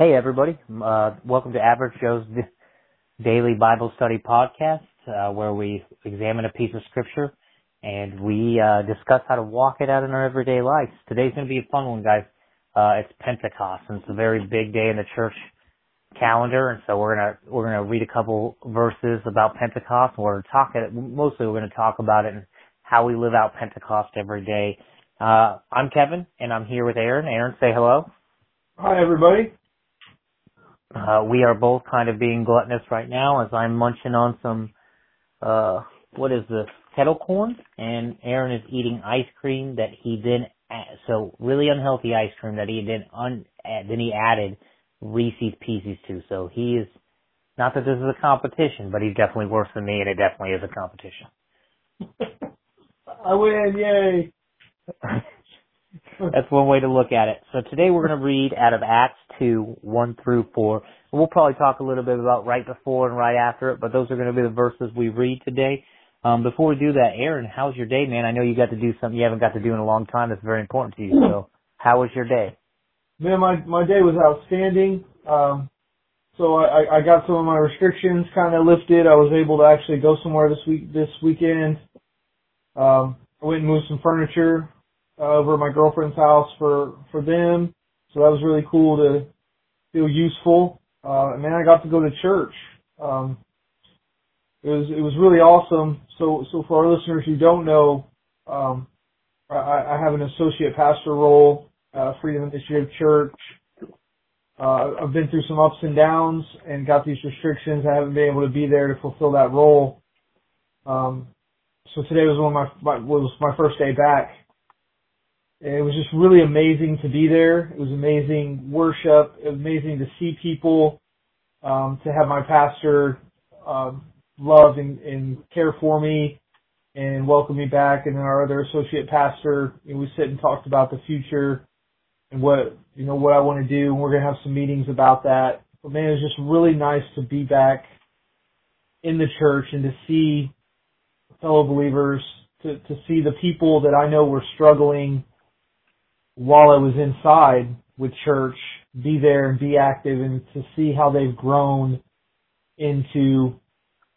Hey, everybody. Uh, welcome to Average Joe's Daily Bible Study Podcast, uh, where we examine a piece of scripture and we uh, discuss how to walk it out in our everyday lives. Today's going to be a fun one, guys. Uh, it's Pentecost, and it's a very big day in the church calendar, and so we're gonna we're gonna read a couple verses about Pentecost. And we're talking mostly we're gonna talk about it and how we live out Pentecost every day. Uh, I'm Kevin, and I'm here with Aaron. Aaron, say hello. Hi, everybody. Uh, we are both kind of being gluttonous right now as I'm munching on some, uh, what is this, kettle corn, and Aaron is eating ice cream that he then, so really unhealthy ice cream that he then un, then he added Reese's Pieces to. So he is, not that this is a competition, but he's definitely worse than me, and it definitely is a competition. I win, yay! That's one way to look at it. So today we're going to read out of Acts 2, 1 through 4. And We'll probably talk a little bit about right before and right after it, but those are going to be the verses we read today. Um, before we do that, Aaron, how's your day, man? I know you got to do something you haven't got to do in a long time that's very important to you. So how was your day? Man, my, my day was outstanding. Um, so I, I got some of my restrictions kind of lifted. I was able to actually go somewhere this week, this weekend. Um, I went and moved some furniture uh, over my girlfriend's house for for them. So that was really cool to feel useful. Uh, and then I got to go to church. Um, it was it was really awesome. So so for our listeners who don't know, um, I, I have an associate pastor role, uh, Freedom Initiative Church. Uh, I've been through some ups and downs and got these restrictions. I haven't been able to be there to fulfill that role. Um, so today was one of my, my was my first day back, it was just really amazing to be there. It was amazing worship. Amazing to see people, um, to have my pastor um, love and, and care for me and welcome me back. And then our other associate pastor, you know, we sit and talked about the future and what you know what I want to do. And we're gonna have some meetings about that. But man, it was just really nice to be back in the church and to see fellow believers, to to see the people that I know were struggling while I was inside with church, be there and be active and to see how they've grown into,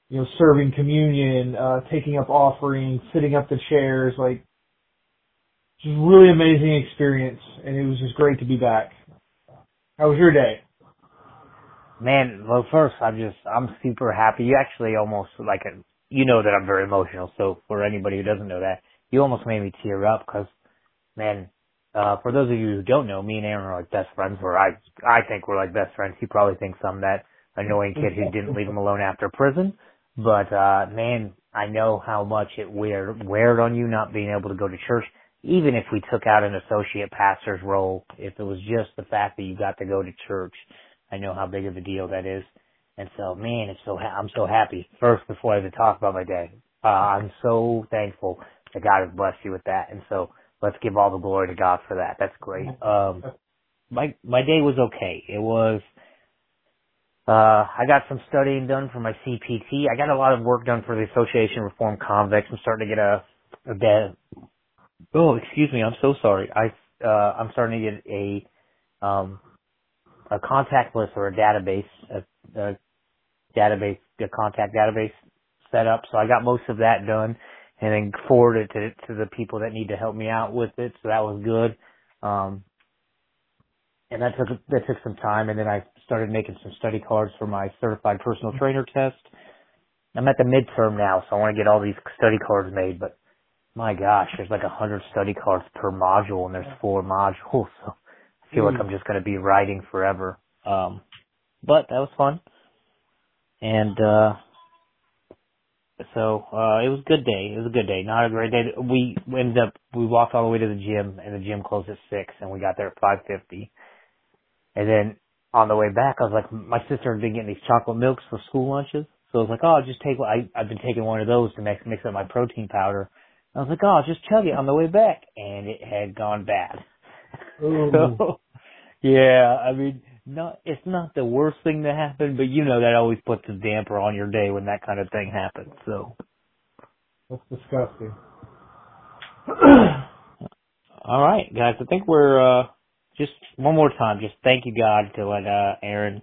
you know, serving communion, uh, taking up offerings, sitting up the chairs, like, just really amazing experience and it was just great to be back. How was your day? Man, well first I'm just, I'm super happy. You actually almost like, a, you know that I'm very emotional, so for anybody who doesn't know that, you almost made me tear up because, man, uh, for those of you who don't know, me and Aaron are like best friends, or I, I think we're like best friends. He probably thinks I'm that annoying kid who didn't leave him alone after prison. But, uh, man, I know how much it wear, weared on you not being able to go to church. Even if we took out an associate pastor's role, if it was just the fact that you got to go to church, I know how big of a deal that is. And so, man, it's so, ha- I'm so happy. First, before I even talk about my day, uh, I'm so thankful that God has blessed you with that. And so, let's give all the glory to God for that. That's great. Um, my my day was okay. It was. Uh, I got some studying done for my CPT. I got a lot of work done for the Association of Reformed Convicts. I'm starting to get a, a bed. Oh, excuse me. I'm so sorry. I uh, I'm starting to get a um a contact list or a database, a, a database, a contact database set up. So I got most of that done and then forward it to to the people that need to help me out with it. So that was good. Um, and that took that took some time. And then I started making some study cards for my certified personal trainer test. I'm at the midterm now, so I want to get all these study cards made. But my gosh, there's like a hundred study cards per module, and there's four modules. So I feel like I'm just going to be writing forever. Um, but that was fun. And uh so uh it was a good day. It was a good day. Not a great day. We ended up we walked all the way to the gym and the gym closed at six and we got there at five fifty. And then on the way back I was like my sister had been getting these chocolate milks for school lunches. So I was like, Oh, I'll just take I I've been taking one of those to mix mix up my protein powder. I was like, Oh, I'll just chug it on the way back and it had gone bad. so yeah, I mean not it's not the worst thing to happen, but you know that always puts a damper on your day when that kind of thing happens. So that's disgusting. All right, guys, I think we're uh just one more time, just thank you God to let uh, Aaron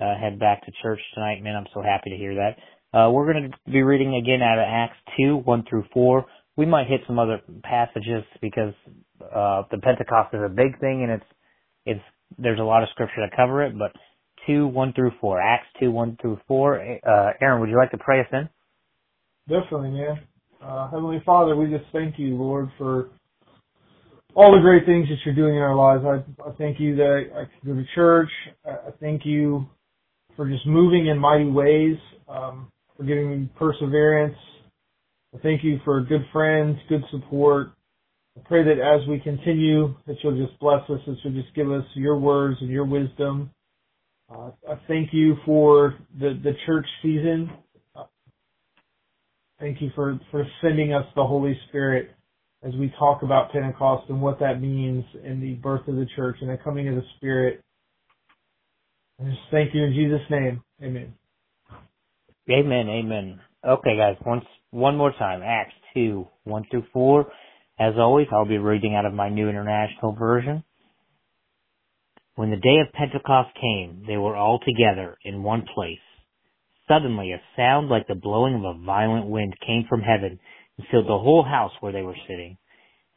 uh, head back to church tonight. Man, I'm so happy to hear that. Uh, we're going to be reading again out of Acts 2, 1 through 4. We might hit some other passages because uh, the Pentecost is a big thing and it's it's there's a lot of scripture to cover it, but 2, 1 through 4. Acts 2, 1 through 4. Uh, Aaron, would you like to pray us in? Definitely, man. Uh, Heavenly Father, we just thank you, Lord, for all the great things that you're doing in our lives. I, I thank you that I, can go to church. I, I thank you for just moving in mighty ways, um, for giving me perseverance. I thank you for good friends, good support. I pray that as we continue, that you'll just bless us, that you'll just give us your words and your wisdom. Uh, I thank you for the, the church season. Uh, thank you for, for sending us the Holy Spirit as we talk about Pentecost and what that means in the birth of the church and the coming of the Spirit. I just thank you in Jesus' name. Amen. Amen. Amen. Okay, guys. Once one more time. Acts two one through four. As always, I'll be reading out of my New International Version. When the day of Pentecost came, they were all together in one place. Suddenly, a sound like the blowing of a violent wind came from heaven and filled the whole house where they were sitting.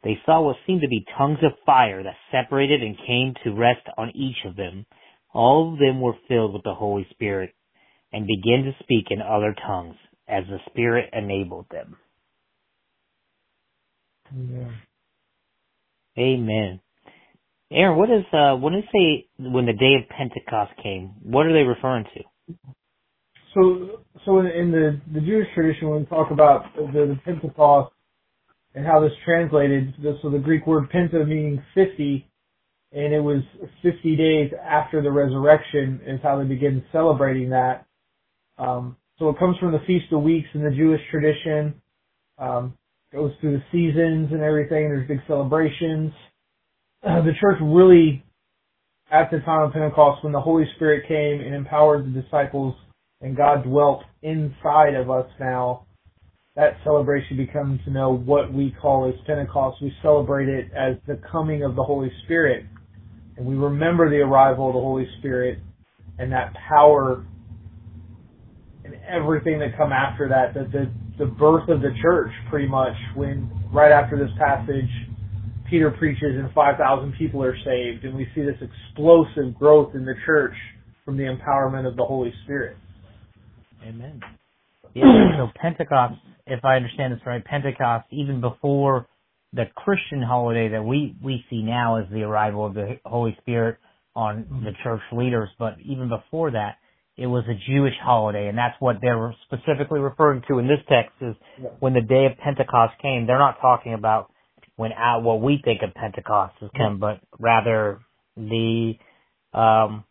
They saw what seemed to be tongues of fire that separated and came to rest on each of them. All of them were filled with the Holy Spirit and began to speak in other tongues as the Spirit enabled them. Yeah. Amen. Aaron, what is uh when they say when the day of Pentecost came, what are they referring to? So, so in, in the the Jewish tradition, when we talk about the, the Pentecost and how this translated, so the Greek word penta meaning fifty, and it was fifty days after the resurrection is how they begin celebrating that. Um, so it comes from the Feast of Weeks in the Jewish tradition. Um, goes through the seasons and everything. There's big celebrations. Uh, the church really, at the time of Pentecost, when the Holy Spirit came and empowered the disciples and God dwelt inside of us now, that celebration becomes to know what we call as Pentecost. We celebrate it as the coming of the Holy Spirit. And we remember the arrival of the Holy Spirit and that power and everything that come after that, the, the, the birth of the church pretty much when right after this passage, Peter preaches and 5,000 people are saved and we see this explosive growth in the church from the empowerment of the Holy Spirit. Amen. Yeah, so Pentecost, if I understand this right, Pentecost, even before the Christian holiday that we, we see now as the arrival of the Holy Spirit on the mm-hmm. church leaders, but even before that, it was a Jewish holiday, and that's what they're specifically referring to in this text is Yeah. when the day of Pentecost came. They're not talking about when out what we think of Pentecost has come, but rather the um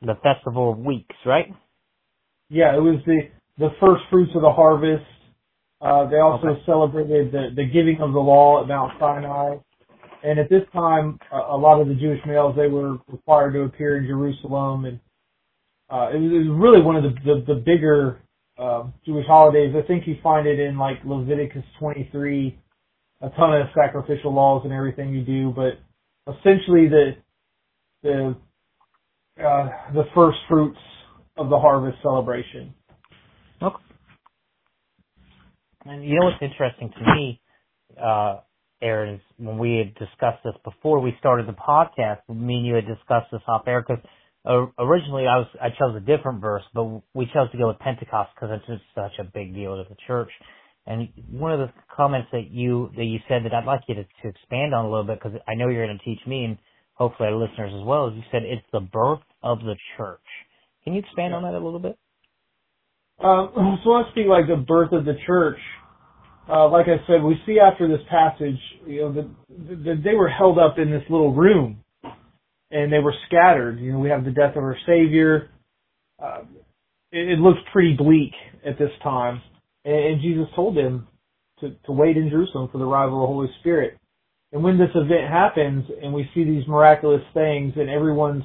the festival of weeks, right? Yeah, it was the the first fruits of the harvest. Uh, they also Okay. celebrated the, the giving of the law at Mount Sinai. And at this time, a, a lot of the Jewish males they were required to appear in Jerusalem, and uh, it, was, it was really one of the the, the bigger uh, Jewish holidays. I think you find it in like Leviticus 23, a ton of sacrificial laws and everything you do. But essentially, the the uh, the first fruits of the harvest celebration. Okay. And you know what's interesting to me, uh, Aaron, is when we had discussed this before we started the podcast, me and you had discussed this off air because originally I was I chose a different verse, but we chose to go with Pentecost because it's just such a big deal to the church. And one of the comments that you that you said that I'd like you to, to expand on a little bit because I know you're going to teach me and hopefully our listeners as well. Is you said it's the birth of the church. Can you expand on that a little bit? Um, so let's speak like the birth of the church. Uh, like I said, we see after this passage, you know, that that they were held up in this little room, and they were scattered. You know, we have the death of our Savior. Uh, it, it looks pretty bleak at this time, and, and Jesus told them to, to wait in Jerusalem for the arrival of the Holy Spirit. And when this event happens, and we see these miraculous things, and everyone's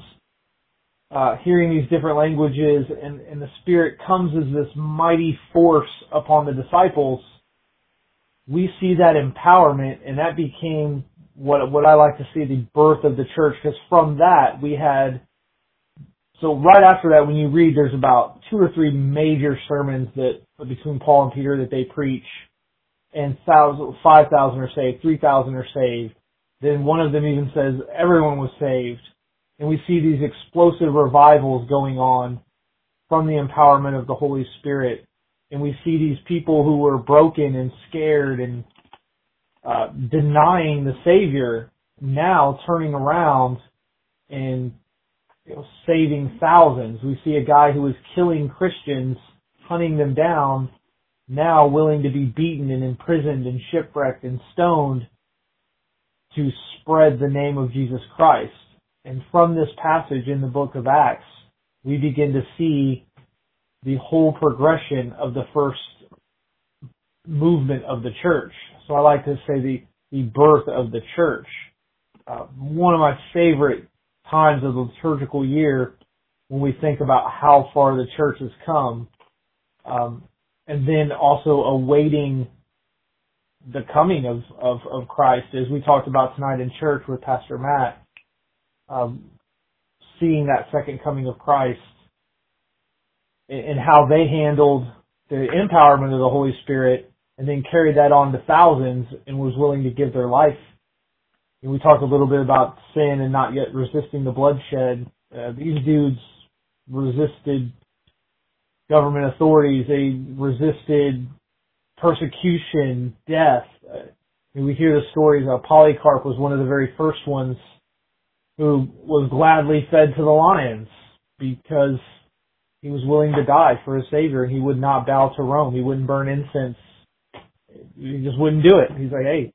uh, hearing these different languages, and, and the Spirit comes as this mighty force upon the disciples, we see that empowerment, and that became what what I like to see the birth of the church because from that we had so right after that when you read there's about two or three major sermons that between Paul and Peter that they preach and thousand five thousand are saved, three thousand are saved. Then one of them even says everyone was saved. And we see these explosive revivals going on from the empowerment of the Holy Spirit. And we see these people who were broken and scared and uh, denying the Savior now turning around and you know, saving thousands. We see a guy who was killing Christians, hunting them down, now willing to be beaten and imprisoned and shipwrecked and stoned to spread the name of Jesus Christ. And from this passage in the book of Acts, we begin to see the whole progression of the first movement of the church. So I like to say the, the birth of the church. Uh, one of my favorite times of the liturgical year when we think about how far the church has come. Um, and then also awaiting the coming of, of, of Christ, as we talked about tonight in church with Pastor Matt, um, seeing that second coming of Christ and how they handled the empowerment of the Holy Spirit and then carried that on to thousands and was willing to give their life. And we talked a little bit about sin and not yet resisting the bloodshed. Uh, these dudes resisted government authorities. They resisted persecution, death. Uh, we hear the stories of Polycarp was one of the very first ones who was gladly fed to the lions because he was willing to die for his savior and he would not bow to Rome. He wouldn't burn incense. He just wouldn't do it. He's like, hey,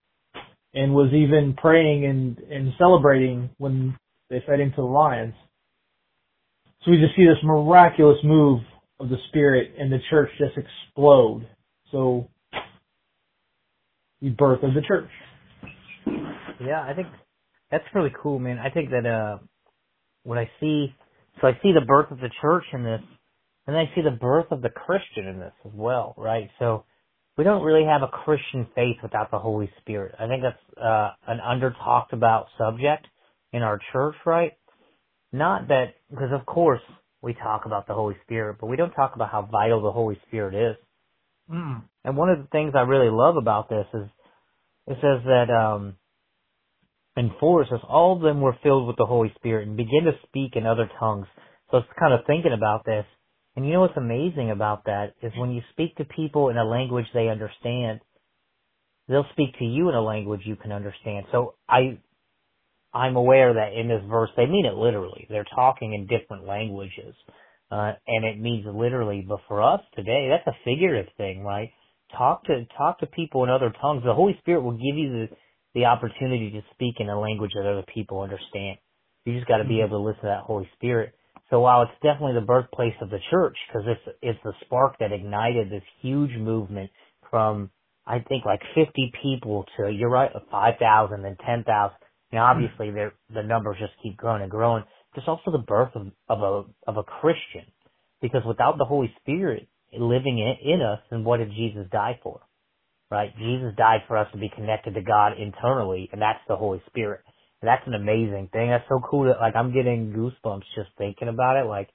and was even praying and, and celebrating when they fed him to the lions. So we just see this miraculous move of the Spirit and the church just explode. So, the birth of the church. Yeah, I think that's really cool, man. I think that uh, when I see, so I see the birth of the church in this, and I see the birth of the Christian in this as well, right? So we don't really have a Christian faith without the Holy Spirit. I think that's uh, an under talked about subject in our church, right? Not that, because of course we talk about the Holy Spirit, but we don't talk about how vital the Holy Spirit is. Mm. And one of the things I really love about this is it says that um in four it says all of them were filled with the Holy Spirit and begin to speak in other tongues. So it's kind of thinking about this. And you know what's amazing about that is when you speak to people in a language they understand, they'll speak to you in a language you can understand. So I I'm aware that in this verse they mean it literally. They're talking in different languages. Uh, and it means literally, but for us today, that's a figurative thing, right? Talk to, talk to people in other tongues. The Holy Spirit will give you the, the opportunity to speak in a language that other people understand. You just gotta be mm-hmm. able to listen to that Holy Spirit. So while it's definitely the birthplace of the church, because it's, it's the spark that ignited this huge movement from, I think like 50 people to, you're right, 5,000 and 10,000 now, hmm. obviously, the the numbers just keep growing and growing. There's also the birth of, of a of a Christian, because without the Holy Spirit living in, in us, then what did Jesus die for? Right? Jesus died for us to be connected to God internally, and that's the Holy Spirit. That's an amazing thing. That's so cool that like I'm getting goosebumps just thinking about it. Like,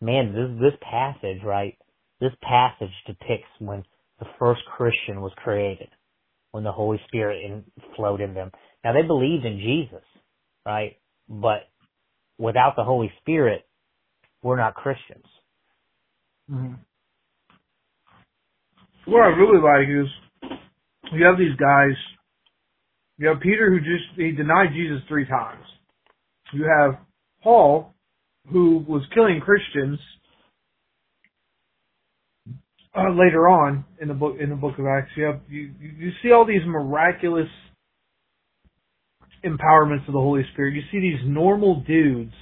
man, this this passage, right? This passage depicts when the first Christian was created, when the Holy Spirit in, flowed in them. Now they believed in Jesus, right? But without the Holy Spirit, we're not Christians. Mm-hmm. What I really like is you have these guys. You have Peter who just he denied Jesus three times. You have Paul who was killing Christians uh, later on in the book in the book of Acts. You have you you see all these miraculous empowerments of the Holy Spirit. You see these normal dudes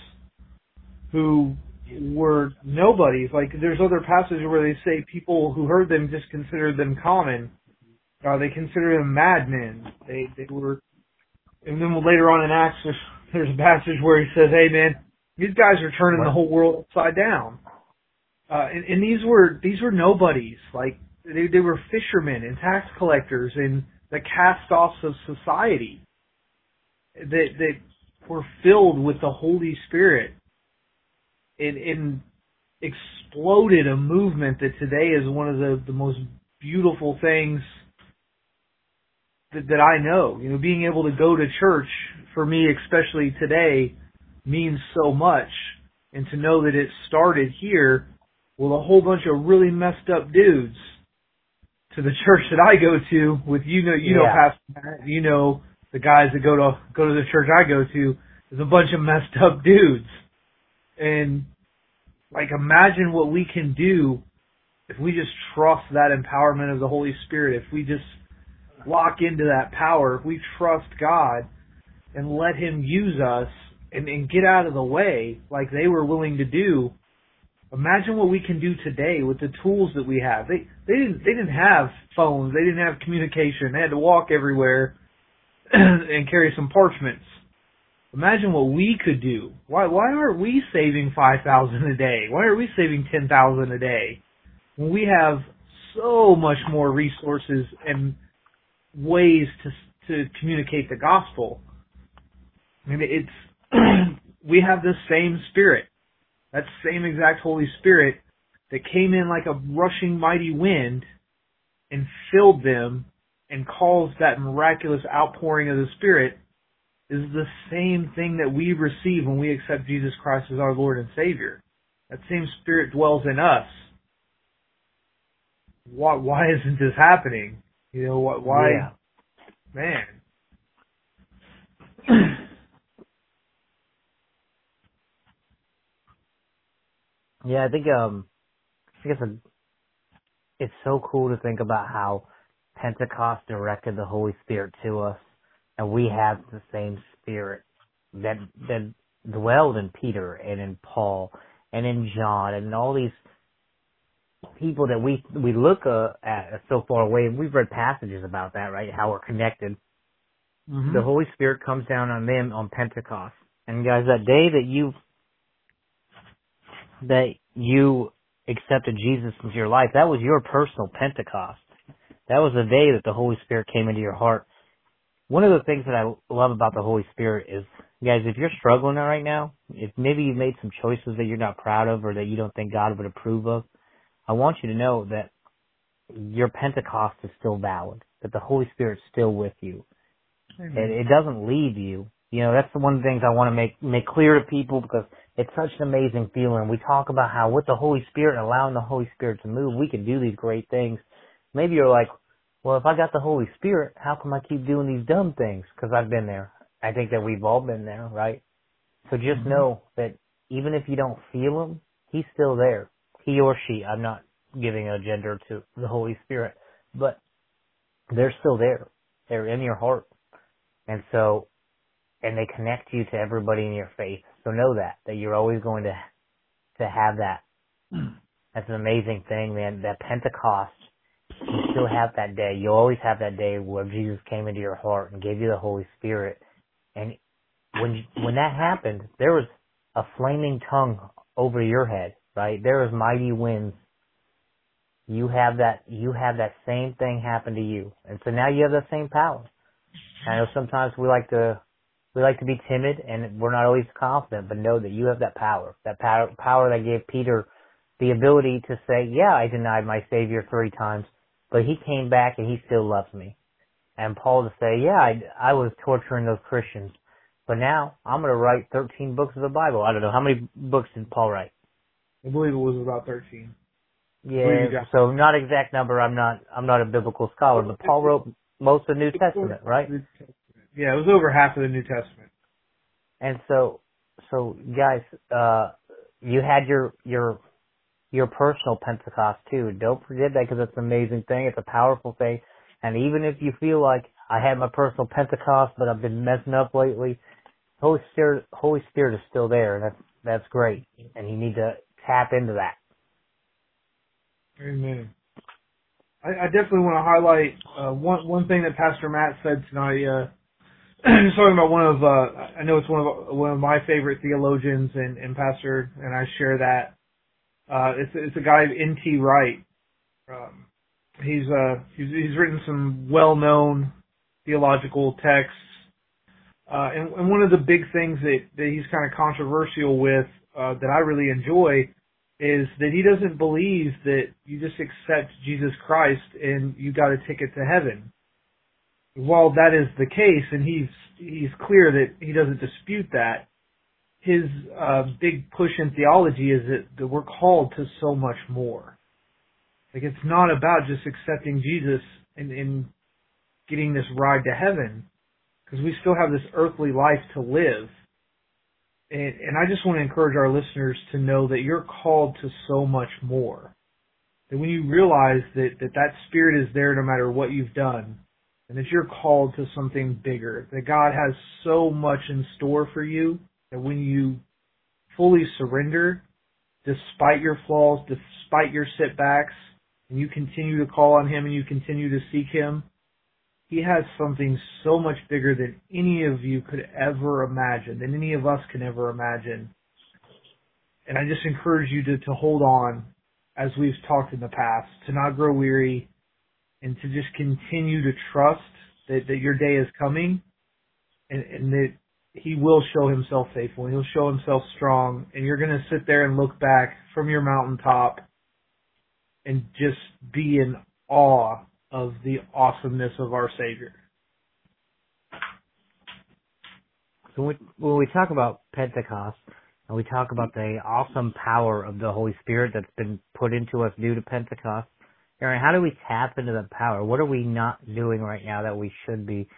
who were nobodies. Like there's other passages where they say people who heard them just considered them common. Uh, they considered them madmen. They they were, and then later on in Acts, there's, there's a passage where he says, "Hey man, these guys are turning the whole world upside down." Uh, and, and these were these were nobodies. Like they they were fishermen and tax collectors and the cast-offs of society that that were filled with the Holy Spirit. and it exploded a movement that today is one of the, the most beautiful things that, that I know. You know, being able to go to church for me, especially today, means so much. And to know that it started here with a whole bunch of really messed up dudes to the church that I go to with you know you yeah. know Pastor you know the guys that go to go to the church I go to is a bunch of messed up dudes. And like imagine what we can do if we just trust that empowerment of the Holy Spirit, if we just lock into that power, if we trust God and let him use us and, and get out of the way like they were willing to do, imagine what we can do today with the tools that we have. They they didn't they didn't have phones, they didn't have communication, they had to walk everywhere and carry some parchments. Imagine what we could do. Why why aren't we saving five thousand a day? Why are we saving ten thousand a day? When we have so much more resources and ways to to communicate the gospel. I mean it's we have the same spirit. That same exact Holy Spirit that came in like a rushing mighty wind and filled them and caused that miraculous outpouring of the Spirit is the same thing that we receive when we accept Jesus Christ as our Lord and Savior. That same Spirit dwells in us. Why, why isn't this happening? You know, why, why yeah. man. yeah, I think, um, I guess it's so cool to think about how Pentecost directed the Holy Spirit to us and we have the same spirit that that dwelled in Peter and in Paul and in John and in all these people that we we look uh, at so far away. And we've read passages about that, right? How we're connected. Mm-hmm. The Holy Spirit comes down on them on Pentecost, and guys, that day that you that you accepted Jesus into your life, that was your personal Pentecost. That was the day that the Holy Spirit came into your heart one of the things that I love about the Holy Spirit is, guys, if you're struggling right now, if maybe you've made some choices that you're not proud of or that you don't think God would approve of, I want you to know that your Pentecost is still valid, that the Holy Spirit's still with you. It, it doesn't leave you. You know, that's the one of the things I want to make make clear to people because it's such an amazing feeling. We talk about how with the Holy Spirit and allowing the Holy Spirit to move, we can do these great things. Maybe you're like, well, if I got the Holy Spirit, how come I keep doing these dumb things? Because I've been there. I think that we've all been there, right? So just mm-hmm. know that even if you don't feel Him, He's still there. He or she. I'm not giving a gender to the Holy Spirit, but they're still there. They're in your heart. And so, and they connect you to everybody in your faith. So know that, that you're always going to, to have that. Mm. That's an amazing thing, man. That Pentecost you still have that day. You always have that day where Jesus came into your heart and gave you the Holy Spirit. And when when that happened, there was a flaming tongue over your head, right? There was mighty winds. You have that you have that same thing happen to you. And so now you have the same power. I know sometimes we like to we like to be timid and we're not always confident, but know that you have that power. That power power that gave Peter the ability to say, Yeah, I denied my Savior three times but he came back and he still loves me. And Paul to say, yeah, I, I was torturing those Christians, but now I'm going to write 13 books of the Bible. I don't know how many books did Paul write. I believe it was about 13. Yeah, so not exact number. I'm not. I'm not a biblical scholar, but Paul wrote most of the New Testament, right? Yeah, it was over half of the New Testament. And so, so guys, uh, you had your your your personal Pentecost too. Don't forget that because it's an amazing thing. It's a powerful thing. And even if you feel like I had my personal Pentecost, but I've been messing up lately, Holy Spirit, Holy Spirit is still there, and that's that's great. And you need to tap into that. Amen. I, I definitely want to highlight uh, one one thing that Pastor Matt said tonight. Uh, he's talking about one of uh, I know it's one of one of my favorite theologians, and, and Pastor and I share that. Uh, it's, it's a guy, N.T. Wright. Um, he's, uh, he's, he's written some well-known theological texts. Uh, and, and one of the big things that, that he's kind of controversial with uh, that I really enjoy is that he doesn't believe that you just accept Jesus Christ and you got a ticket to heaven. While that is the case, and he's he's clear that he doesn't dispute that, his uh, big push in theology is that, that we're called to so much more. Like it's not about just accepting Jesus and, and getting this ride to heaven, because we still have this earthly life to live. And, and I just want to encourage our listeners to know that you're called to so much more. That when you realize that, that that spirit is there no matter what you've done, and that you're called to something bigger, that God has so much in store for you, that when you fully surrender, despite your flaws, despite your setbacks, and you continue to call on Him and you continue to seek Him, He has something so much bigger than any of you could ever imagine, than any of us can ever imagine. And I just encourage you to, to hold on, as we've talked in the past, to not grow weary, and to just continue to trust that, that your day is coming, and, and that he will show himself faithful. And he'll show himself strong, and you're going to sit there and look back from your mountaintop and just be in awe of the awesomeness of our Savior. So when we talk about Pentecost, and we talk about the awesome power of the Holy Spirit that's been put into us due to Pentecost, Aaron, how do we tap into the power? What are we not doing right now that we should be?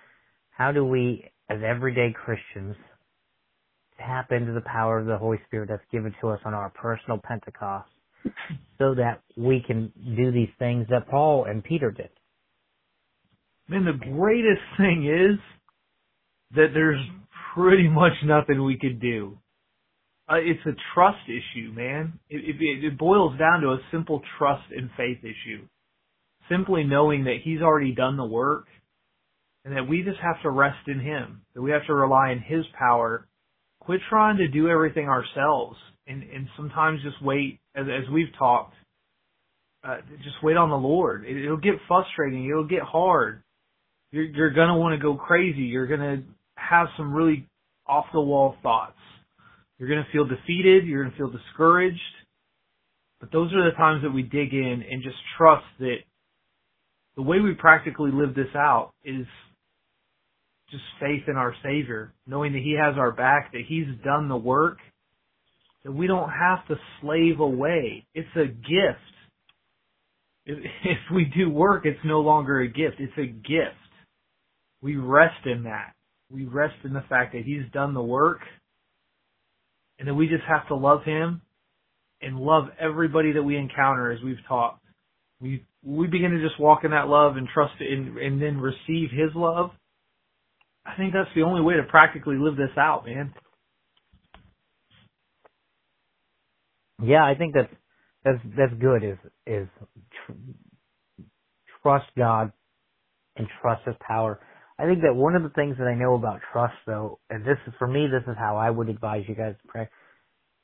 How do we, as everyday Christians, tap into the power of the Holy Spirit that's given to us on our personal Pentecost so that we can do these things that Paul and Peter did? Man, the greatest thing is that there's pretty much nothing we could do. Uh, it's a trust issue, man. It, it, it boils down to a simple trust and faith issue. Simply knowing that He's already done the work and that we just have to rest in Him, that we have to rely on His power. Quit trying to do everything ourselves and, and sometimes just wait, as, as we've talked, uh, just wait on the Lord. It, it'll get frustrating. It'll get hard. You're, you're gonna want to go crazy. You're gonna have some really off the wall thoughts. You're gonna feel defeated. You're gonna feel discouraged. But those are the times that we dig in and just trust that the way we practically live this out is just faith in our Savior, knowing that He has our back, that He's done the work, that we don't have to slave away. It's a gift. If, if we do work, it's no longer a gift. It's a gift. We rest in that. We rest in the fact that He's done the work and that we just have to love Him and love everybody that we encounter as we've talked. We, we begin to just walk in that love and trust it and, and then receive His love. I think that's the only way to practically live this out, man. Yeah, I think that's that's that's good. Is is tr- trust God and trust His power. I think that one of the things that I know about trust, though, and this is for me, this is how I would advise you guys to pray.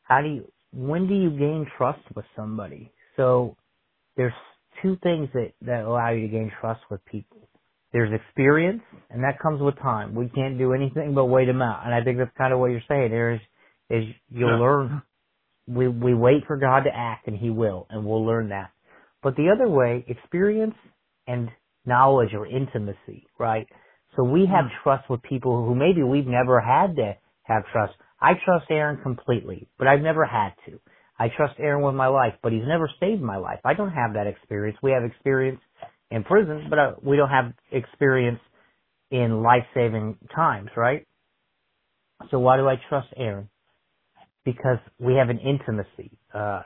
How do you? When do you gain trust with somebody? So there's two things that that allow you to gain trust with people. There's experience, and that comes with time. We can't do anything but wait them out, and I think that's kind of what you're saying. There is is you'll Yeah. learn we we wait for God to act and he will and we'll learn that. But the other way, experience and knowledge or intimacy, right? So we have trust with people who maybe we've never had to have trust. I trust Aaron completely, but I've never had to. I trust Aaron with my life, but he's never saved my life. I don't have that experience. We have experience in prison, but uh, we don't have experience in life-saving times, right? So why do I trust Aaron? because we have an intimacy. Uh,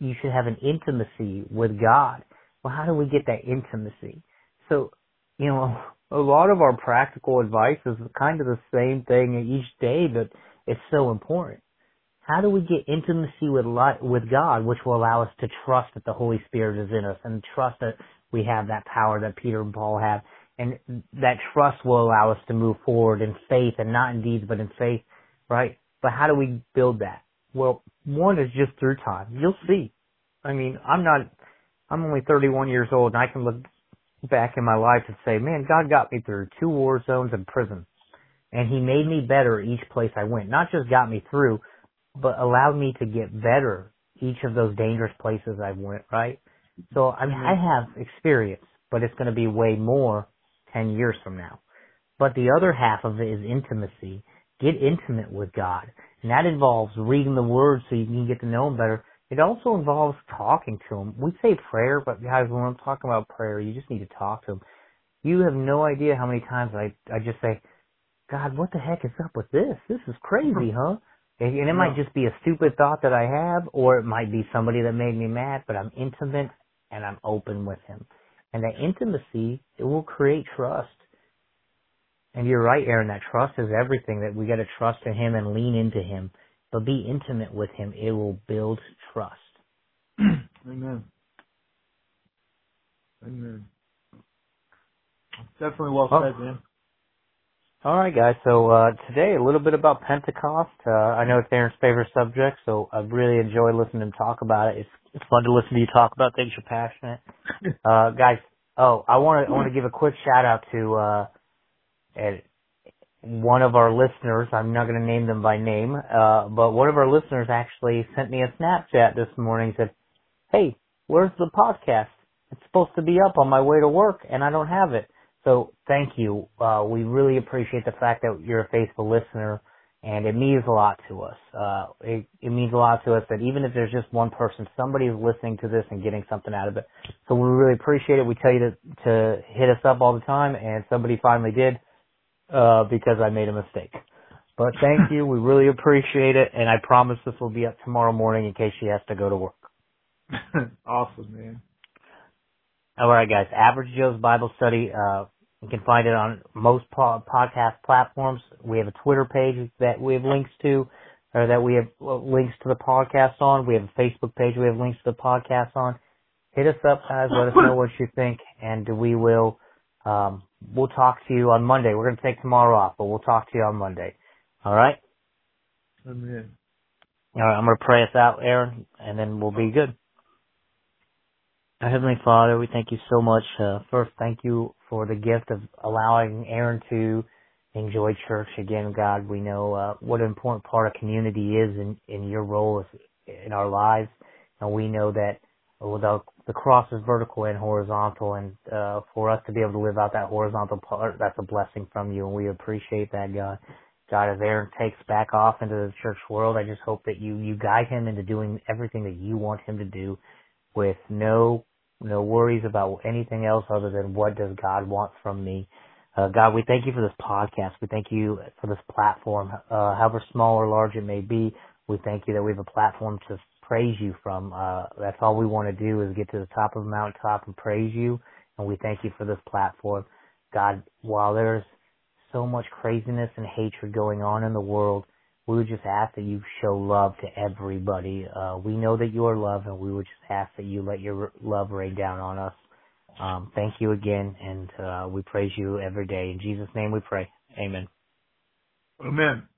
you should have an intimacy with God. Well, how do we get that intimacy? So, you know, a lot of our practical advice is kind of the same thing each day, but it's so important. How do we get intimacy with with God, which will allow us to trust that the Holy Spirit is in us and trust that we have that power that Peter and Paul have, and that trust will allow us to move forward in faith and not in deeds, but in faith, right? But how do we build that? Well, one is just through time. You'll see. I mean, I'm not, I'm only 31 years old and I can look back in my life and say, man, God got me through two war zones and prison. And he made me better each place I went. Not just got me through, but allowed me to get better each of those dangerous places I went, right? So I mean, I mm-hmm. have experience, but it's going to be way more 10 years from now. But the other half of it is intimacy. Get intimate with God. And that involves reading the Word so you can get to know Him better. It also involves talking to Him. We say prayer, but guys, when I'm talking about prayer, you just need to talk to Him. You have no idea how many times I, I just say, God, what the heck is up with this? This is crazy, huh? And it might just be a stupid thought that I have, or it might be somebody that made me mad, but I'm intimate and I'm open with him. And that intimacy, it will create trust. And you're right, Aaron, that trust is everything, that we gotta trust in him and lean into him. But be intimate with him. It will build trust. Amen. Amen. Definitely well said, man. All right, guys. So uh, today, a little bit about Pentecost. Uh, I know it's Aaron's favorite subject, so I really enjoy listening to him talk about it. It's it's fun to listen to you talk about things you're passionate. Uh, guys, oh, I want to I want to give a quick shout out to uh, one of our listeners. I'm not going to name them by name, uh, but one of our listeners actually sent me a Snapchat this morning. Said, "Hey, where's the podcast? It's supposed to be up on my way to work, and I don't have it." So thank you. Uh, we really appreciate the fact that you're a faithful listener and it means a lot to us. Uh, it, it means a lot to us that even if there's just one person, somebody is listening to this and getting something out of it. So we really appreciate it. We tell you to, to hit us up all the time and somebody finally did, uh, because I made a mistake. But thank you. We really appreciate it. And I promise this will be up tomorrow morning in case she has to go to work. awesome, man. All right, guys. Average Joe's Bible Study. Uh, you can find it on most po- podcast platforms. We have a Twitter page that we have links to, or that we have uh, links to the podcast on. We have a Facebook page we have links to the podcast on. Hit us up, guys. Let us know what you think, and we will. Um, we'll talk to you on Monday. We're going to take tomorrow off, but we'll talk to you on Monday. All right. Amen. All right. I'm going to pray us out, Aaron, and then we'll be good. Our Heavenly Father, we thank you so much. Uh, first, thank you for the gift of allowing Aaron to enjoy church again, God. We know uh, what an important part of community is in, in your role in our lives. And we know that without the cross is vertical and horizontal, and uh, for us to be able to live out that horizontal part, that's a blessing from you, and we appreciate that, God. God, as Aaron takes back off into the church world, I just hope that you you guide him into doing everything that you want him to do, with no no worries about anything else other than what does God want from me. Uh, God, we thank you for this podcast. We thank you for this platform, uh, however small or large it may be. We thank you that we have a platform to praise you from. Uh, that's all we want to do is get to the top of the mountaintop and praise you. And we thank you for this platform. God, while there's so much craziness and hatred going on in the world, we would just ask that you show love to everybody. Uh, we know that you are love, and we would just ask that you let your love rain down on us. Um, thank you again, and uh, we praise you every day. In Jesus' name we pray. Amen. Amen.